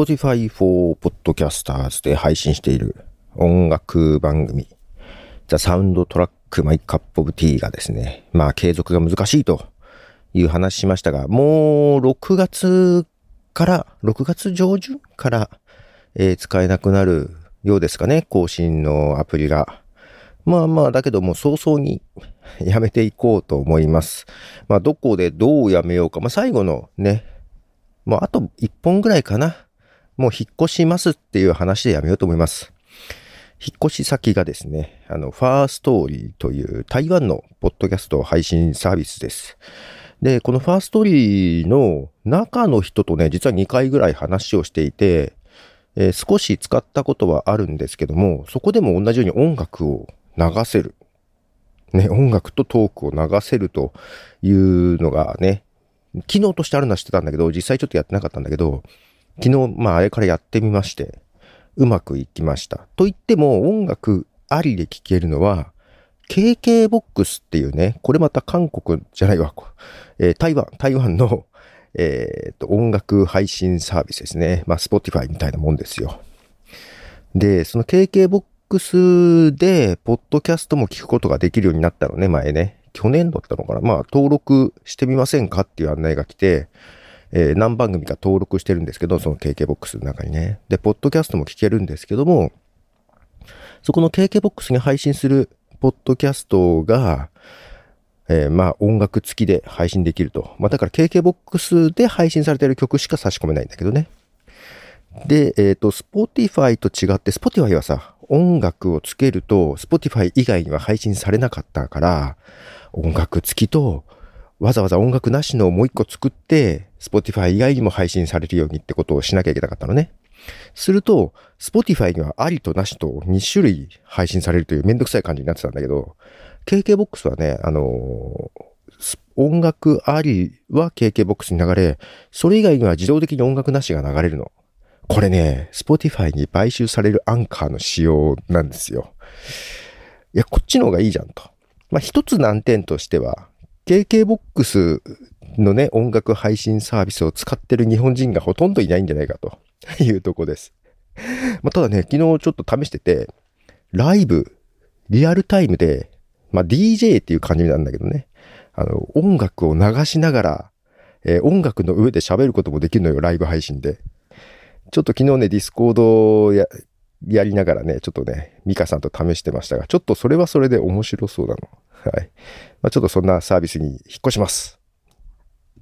Spotify for Podcasters で配信している音楽番組 The Soundtrack My Cup of Tea がですね、まあ継続が難しいという話しましたが、もう6月から、6月上旬から、えー、使えなくなるようですかね、更新のアプリが。まあまあ、だけども早々にやめていこうと思います。まあ、どこでどうやめようか。まあ、最後のね、もうあと1本ぐらいかな。もう引っ越しますっていう話でやめようと思います。引っ越し先がですね、あの、ファーストーリーという台湾のポッドキャスト配信サービスです。で、このファーストーリーの中の人とね、実は2回ぐらい話をしていて、えー、少し使ったことはあるんですけども、そこでも同じように音楽を流せる。ね、音楽とトークを流せるというのがね、機能としてあるのは知ってたんだけど、実際ちょっとやってなかったんだけど、昨日、まあ、あれからやってみまして、うまくいきました。と言っても、音楽ありで聴けるのは、KKBOX っていうね、これまた韓国じゃないわ、えー、台湾、台湾の、えー、と、音楽配信サービスですね。まあ、Spotify みたいなもんですよ。で、その KKBOX で、ポッドキャストも聞くことができるようになったのね、前ね。去年だったのかなまあ、登録してみませんかっていう案内が来て、えー、何番組か登録してるんですけど、その KKBOX の中にね。で、ポッドキャストも聞けるんですけども、そこの KKBOX に配信するポッドキャストが、えー、まあ音楽付きで配信できると。まあだから KKBOX で配信されている曲しか差し込めないんだけどね。で、えっ、ー、と、Spotify と違って、Spotify はさ、音楽をつけると、Spotify 以外には配信されなかったから、音楽付きと、わざわざ音楽なしのもう一個作って、Spotify 以外にも配信されるようにってことをしなきゃいけなかったのね。すると、Spotify にはありとなしと2種類配信されるというめんどくさい感じになってたんだけど、KKBOX はね、あのー、音楽ありは KKBOX に流れ、それ以外には自動的に音楽なしが流れるの。これね、Spotify に買収されるアンカーの仕様なんですよ。いや、こっちの方がいいじゃんと。まあ、一つ難点としては、KKBOX のね、音楽配信サービスを使ってる日本人がほとんどいないんじゃないかと いうとこです。まあ、ただね、昨日ちょっと試してて、ライブ、リアルタイムで、まあ、DJ っていう感じなんだけどね、あの、音楽を流しながら、えー、音楽の上で喋ることもできるのよ、ライブ配信で。ちょっと昨日ね、ディスコードや、やりながらね、ちょっとね、ミカさんと試してましたが、ちょっとそれはそれで面白そうなの。はい。まあ、ちょっとそんなサービスに引っ越します。